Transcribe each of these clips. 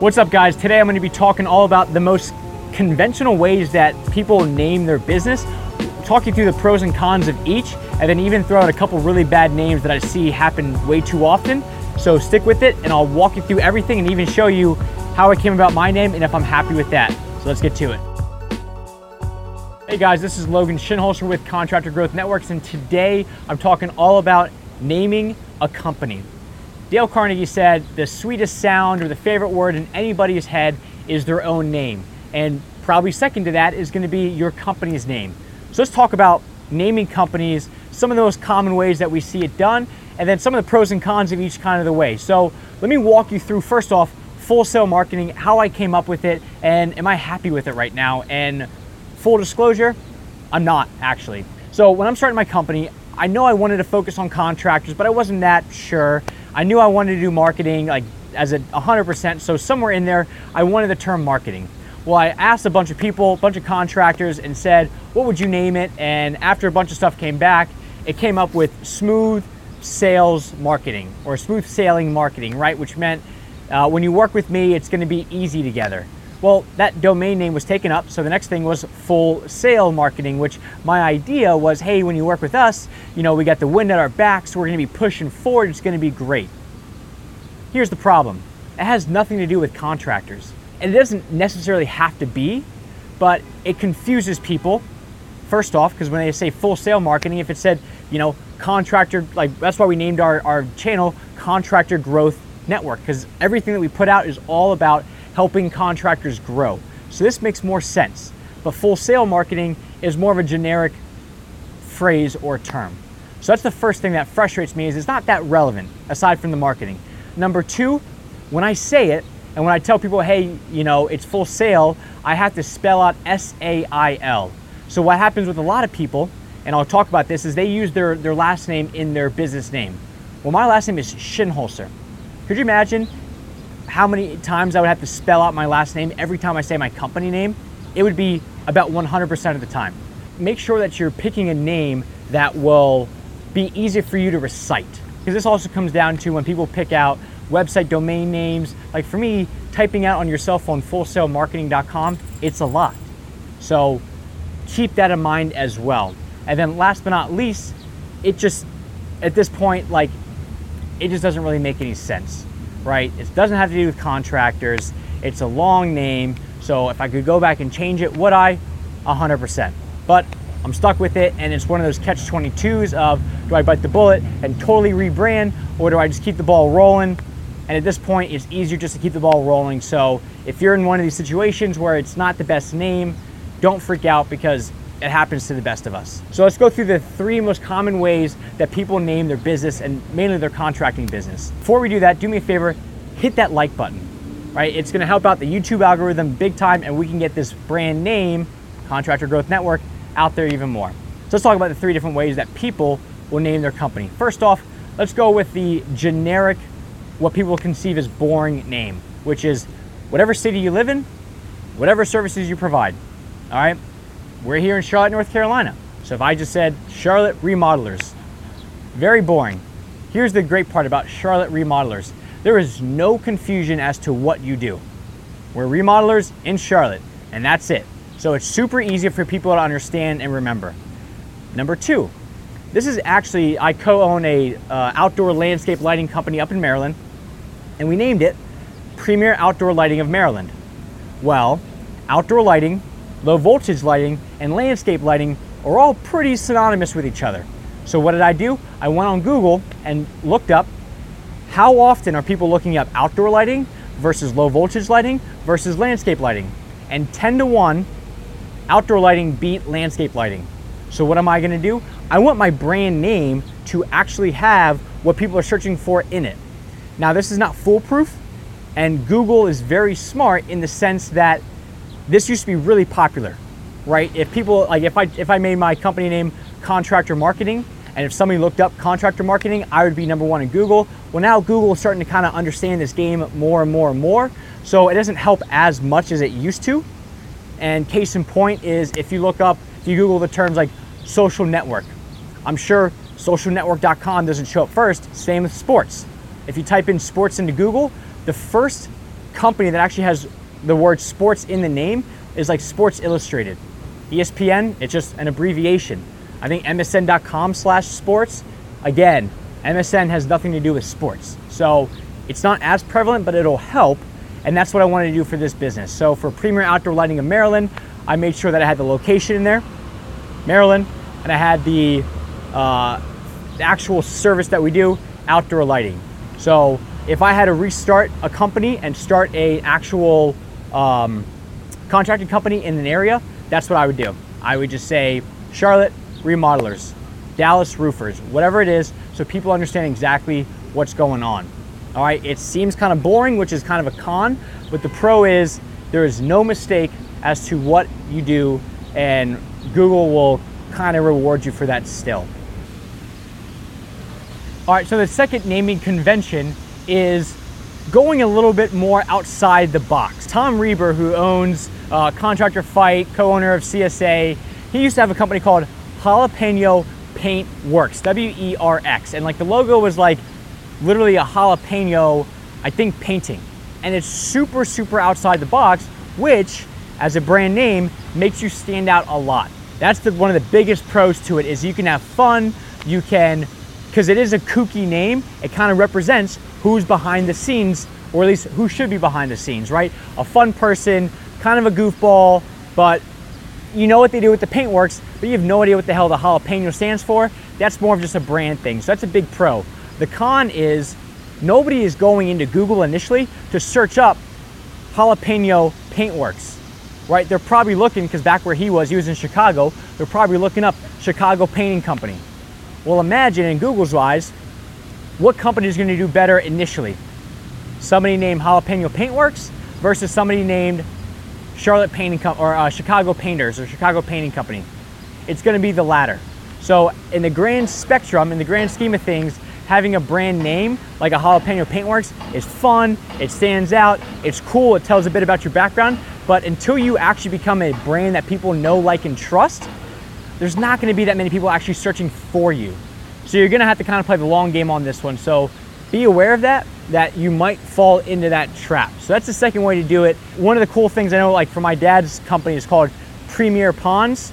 What's up, guys? Today I'm going to be talking all about the most conventional ways that people name their business, talk you through the pros and cons of each, and then even throw out a couple really bad names that I see happen way too often. So stick with it, and I'll walk you through everything and even show you how I came about my name and if I'm happy with that. So let's get to it. Hey guys, this is Logan Shinholster with Contractor Growth Networks, and today I'm talking all about naming a company. Dale Carnegie said the sweetest sound or the favorite word in anybody's head is their own name. And probably second to that is going to be your company's name. So let's talk about naming companies, some of the most common ways that we see it done, and then some of the pros and cons of each kind of the way. So let me walk you through first off Full Sail marketing, how I came up with it, and am I happy with it right now? And full disclosure, I'm not actually. So when I'm starting my company, I know I wanted to focus on contractors, but I wasn't that sure. I knew I wanted to do marketing like as a 100%, so somewhere in there, I wanted the term marketing. Well, I asked a bunch of people, a bunch of contractors, and said, what would you name it? And after a bunch of stuff came back, it came up with smooth sales marketing or smooth sailing marketing, right? Which meant uh, when you work with me, it's to be easy together. Well, that domain name was taken up, so the next thing was Full Sail marketing, which my idea was hey, when you work with us, you know, we got the wind at our backs, so we're gonna be pushing forward, it's gonna be great. Here's the problem it has nothing to do with contractors. And it doesn't necessarily have to be, but it confuses people. First off, because when they say Full Sail marketing, if it said, you know, contractor, like that's why we named our, our channel Contractor Growth Network, because everything that we put out is all about helping contractors grow. So this makes more sense. But Full Sail marketing is more of a generic phrase or term. So that's the first thing that frustrates me is it's not that relevant aside from the marketing. Number two, when I say it and when I tell people, hey, you know, it's Full Sail," I have to spell out S-A-I-L. So what happens with a lot of people, and I'll talk about this, is they use their, their last name in their business name. Well, my last name is Shinholster. Could you imagine how many times I would have to spell out my last name every time I say my company name, it would be about 100% of the time. Make sure that you're picking a name that will be easy for you to recite. Because this also comes down to when people pick out website domain names. Like for me, typing out on your cell phone fullsailmarketing.com, it's a lot. So keep that in mind as well. And then last but not least, it just, at this point, like, it just doesn't really make any sense right? It doesn't have to do with contractors. It's a long name. So if I could go back and change it, would I? 100%. But I'm stuck with it, and it's one of those catch 22s of do I bite the bullet and totally rebrand, or do I just keep the ball rolling? And at this point, it's easier just to keep the ball rolling. So if you're in one of these situations where it's not the best name, don't freak out because it happens to the best of us. So let's go through the three most common ways that people name their business and mainly their contracting business. Before we do that, do me a favor, hit that like button, right? It's gonna help out the YouTube algorithm big time and we can get this brand name, Contractor Growth Network, out there even more. So let's talk about the three different ways that people will name their company. First off, let's go with the generic, what people conceive as boring name, which is whatever city you live in, whatever services you provide. All right? We're here in Charlotte, North Carolina. So if I just said Charlotte Remodelers, very boring. Here's the great part about Charlotte Remodelers. There is no confusion as to what you do. We're remodelers in Charlotte, and that's it. So it's super easy for people to understand and remember. Number two, this is actually, I co-own a uh, outdoor landscape lighting company up in Maryland, and we named it Premier Outdoor Lighting of Maryland. Well, outdoor lighting low voltage lighting, and landscape lighting are all pretty synonymous with each other. So what did I do? I went on Google and looked up how often are people looking up outdoor lighting versus low voltage lighting versus landscape lighting. And 10 to 1, outdoor lighting beat landscape lighting. So what am I gonna do? I want my brand name to actually have what people are searching for in it. Now this is not foolproof and Google is very smart in the sense that this used to be really popular, right? If people like if I if I made my company name contractor marketing and if somebody looked up contractor marketing, I would be number one in Google. Well, now Google is starting to kind of understand this game more and more and more. So it doesn't help as much as it used to. And case in point is if you look up, if you Google the terms like social network, I'm sure socialnetwork.com doesn't show up first. Same with sports. If you type in sports into Google, the first company that actually has the word sports in the name is like Sports Illustrated. ESPN, it's just an abbreviation. I think MSN.com slash sports, again, MSN has nothing to do with sports. So it's not as prevalent, but it'll help. And that's what I wanted to do for this business. So for Premier Outdoor Lighting of Maryland, I made sure that I had the location in there, Maryland, and I had the, uh, the actual service that we do, outdoor lighting. So if I had to restart a company and start a actual um, contracting company in an area, that's what I would do. I would just say Charlotte remodelers, Dallas roofers, whatever it is, so people understand exactly what's going on. All right, it seems kind of boring, which is kind of a con, but the pro is there is no mistake as to what you do, and Google will kind of reward you for that still. All right, so the second naming convention is going a little bit more outside the box. Tom Reber, who owns uh, Contractor Fight, co-owner of CSA, he used to have a company called Jalapeno Paint Works, W-E-R-X, and like the logo was like literally a jalapeno, I think, painting, and it's super, super outside the box, which, as a brand name, makes you stand out a lot. That's the, one of the biggest pros to it is you can have fun, you can, because it is a kooky name, it kind of represents who's behind the scenes, or at least who should be behind the scenes, right? A fun person, kind of a goofball, but you know what they do with the paintworks, but you have no idea what the hell the jalapeno stands for. That's more of just a brand thing. So that's a big pro. The con is nobody is going into Google initially to search up jalapeno paintworks, right? They're probably looking, because back where he was, he was in Chicago, they're probably looking up Chicago Painting Company. Well, imagine in Google's eyes, what company is going to do better initially? Somebody named Jalapeno Paintworks versus somebody named Charlotte Painting Co- or uh, Chicago Painters or Chicago Painting Company. It's going to be the latter. So, in the grand spectrum, in the grand scheme of things, having a brand name like a Jalapeno Paintworks is fun, it stands out, it's cool, it tells a bit about your background. But until you actually become a brand that people know, like, and trust, there's not to be that many people actually searching for you. So, you're to have to kind of play the long game on this one. So, be aware of that that you might fall into that trap. So that's the second way to do it. One of the cool things I know, like for my dad's company, is called Premier Ponds.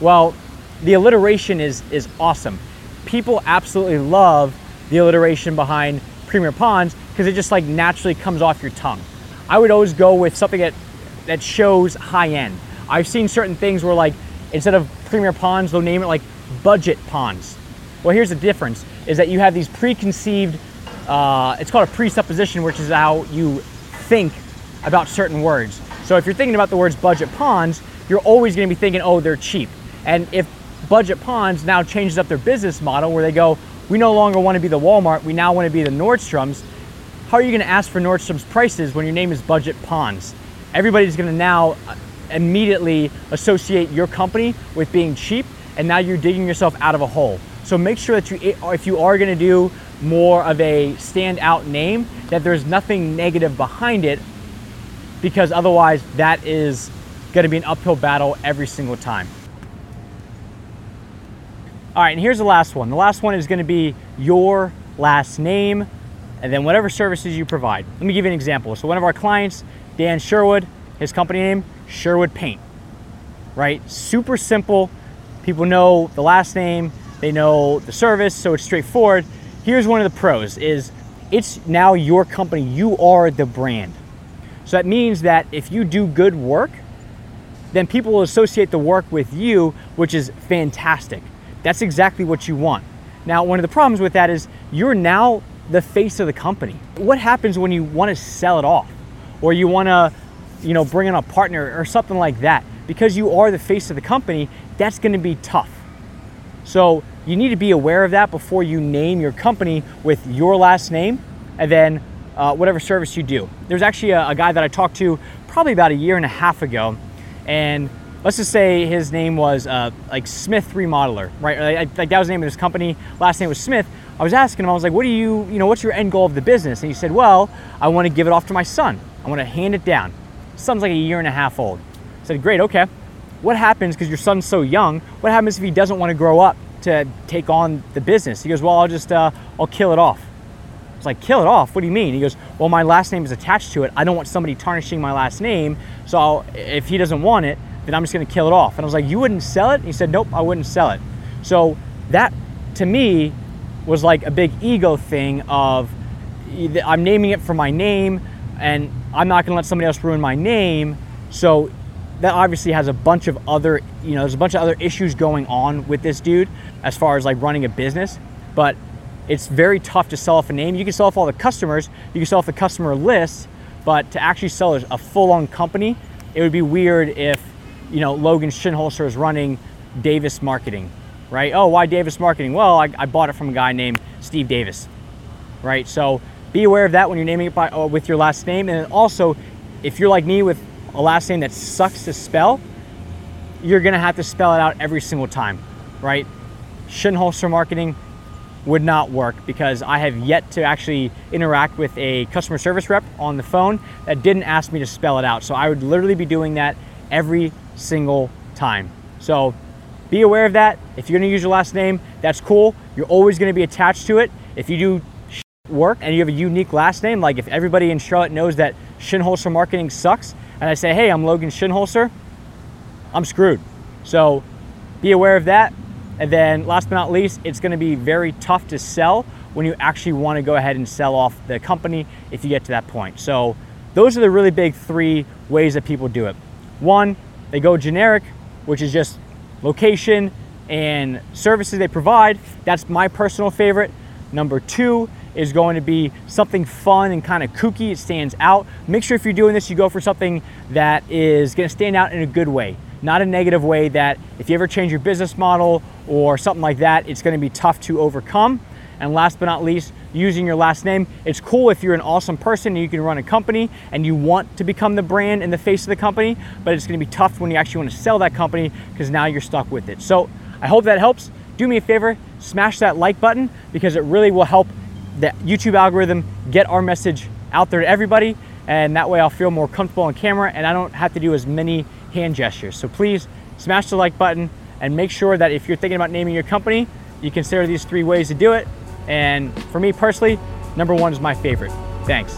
Well, the alliteration is is awesome. People absolutely love the alliteration behind Premier Ponds because it just like naturally comes off your tongue. I would always go with something that that shows high end. I've seen certain things where like instead of Premier Ponds, they'll name it like Budget Ponds. Well, here's the difference: is that you have these preconceived uh, it's called a presupposition, which is how you think about certain words. So if you're thinking about the words budget ponds, you're always going to be thinking, oh, they're cheap. And if Budget Ponds now changes up their business model where they go, we no longer want to be the Walmart, we now want to be the Nordstrom's, how are you going to ask for Nordstrom's prices when your name is Budget Ponds? Everybody's going to now uh, immediately associate your company with being cheap, and now you're digging yourself out of a hole. So make sure that you, if you are going to do more of a standout name, that there's nothing negative behind it, because otherwise that is going to be an uphill battle every single time. All right, and here's the last one. The last one is going to be your last name and then whatever services you provide. Let me give you an example. So, one of our clients, Dan Sherwood, his company name, Sherwood Paint, right? Super simple. People know the last name, they know the service, so it's straightforward here's one of the pros is it's now your company. You are the brand. So that means that if you do good work, then people will associate the work with you, which is fantastic. That's exactly what you want. Now, one of the problems with that is you're now the face of the company. What happens when you want to sell it off or you want to, you know, bring in a partner or something like that? Because you are the face of the company, that's going to be tough. So you need to be aware of that before you name your company with your last name and then uh, whatever service you do. There's actually a, a, guy that I talked to probably about a year and a half ago, and let's just say his name was uh, like Smith Remodeler, right? Like, like that was the name of his company. Last name was Smith. I was asking him, I was like, "What do you, you know, what's your end goal of the business?" And he said, "Well, I want to give it off to my son. I want to hand it down." Son's like a year and a half old. I said, "Great, okay." What happens because your son's so young? What happens if he doesn't want to grow up to take on the business. He goes, well, I'll just, uh, I'll kill it off. It's like, kill it off. What do you mean? He goes, well, my last name is attached to it. I don't want somebody tarnishing my last name. So I'll, if he doesn't want it, then I'm just going to kill it off. And I was like, you wouldn't sell it? He said, nope, I wouldn't sell it. So that to me was like a big ego thing of I'm naming it for my name and I'm not going to let somebody else ruin my name. So that obviously has a bunch of other, you know, there's a bunch of other issues going on with this dude as far as like running a business. But it's very tough to sell off a name. You can sell off all the customers, you can sell off the customer list, but to actually sell a full-on company, it would be weird if, you know, Logan Shinholster is running Davis Marketing, right? Oh, why Davis Marketing? Well, I, I bought it from a guy named Steve Davis, right? So be aware of that when you're naming it by, uh, with your last name. And also, if you're like me with a last name that sucks to spell, you're gonna have to spell it out every single time, right? Shinholster Marketing, would not work because I have yet to actually interact with a customer service rep on the phone that didn't ask me to spell it out. So I would literally be doing that every single time. So be aware of that. If you're gonna use your last name, that's cool. You're always gonna be attached to it. If you do work and you have a unique last name, like if everybody in Charlotte knows that Shinholster Marketing sucks, and I say, hey, I'm Logan Shinholster, I'm screwed. So be aware of that. And then last but not least, it's gonna be very tough to sell when you actually wanna go ahead and sell off the company if you get to that point. So those are the really big three ways that people do it. One, they go generic, which is just location and services they provide. That's my personal favorite. Number two is going to be something fun and kind of kooky. It stands out. Make sure if you're doing this, you go for something that is going to stand out in a good way not a negative way that if you ever change your business model or something like that, it's gonna be tough to overcome. And last but not least, using your last name. It's cool if you're an awesome person and you can run a company and you want to become the brand and the face of the company, but it's gonna be tough when you actually wanna sell that company because now you're stuck with it. So I hope that helps. Do me a favor, smash that like button because it really will help the YouTube algorithm get our message out there to everybody. And that way I'll feel more comfortable on camera and I don't have to do as many hand gestures. So please smash the like button and make sure that if you're thinking about naming your company, you consider these three ways to do it. And for me personally, number one is my favorite. Thanks.